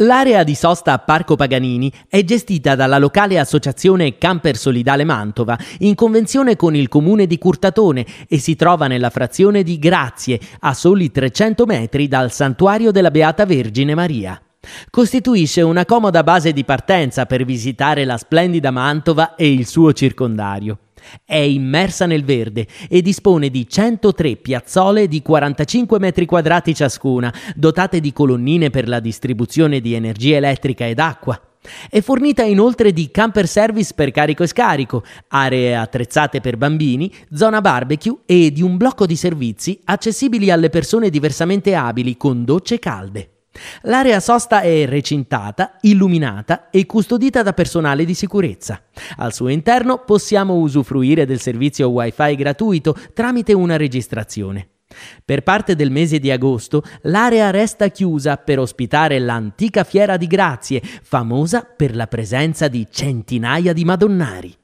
L'area di sosta Parco Paganini è gestita dalla locale associazione Camper Solidale Mantova in convenzione con il comune di Curtatone e si trova nella frazione di Grazie, a soli 300 metri dal santuario della Beata Vergine Maria. Costituisce una comoda base di partenza per visitare la splendida Mantova e il suo circondario. È immersa nel verde e dispone di 103 piazzole di 45 metri quadrati ciascuna, dotate di colonnine per la distribuzione di energia elettrica ed acqua. È fornita inoltre di camper service per carico e scarico, aree attrezzate per bambini, zona barbecue e di un blocco di servizi accessibili alle persone diversamente abili con docce calde. L'area sosta è recintata, illuminata e custodita da personale di sicurezza. Al suo interno possiamo usufruire del servizio Wi-Fi gratuito tramite una registrazione. Per parte del mese di agosto l'area resta chiusa per ospitare l'antica fiera di Grazie, famosa per la presenza di centinaia di madonnari.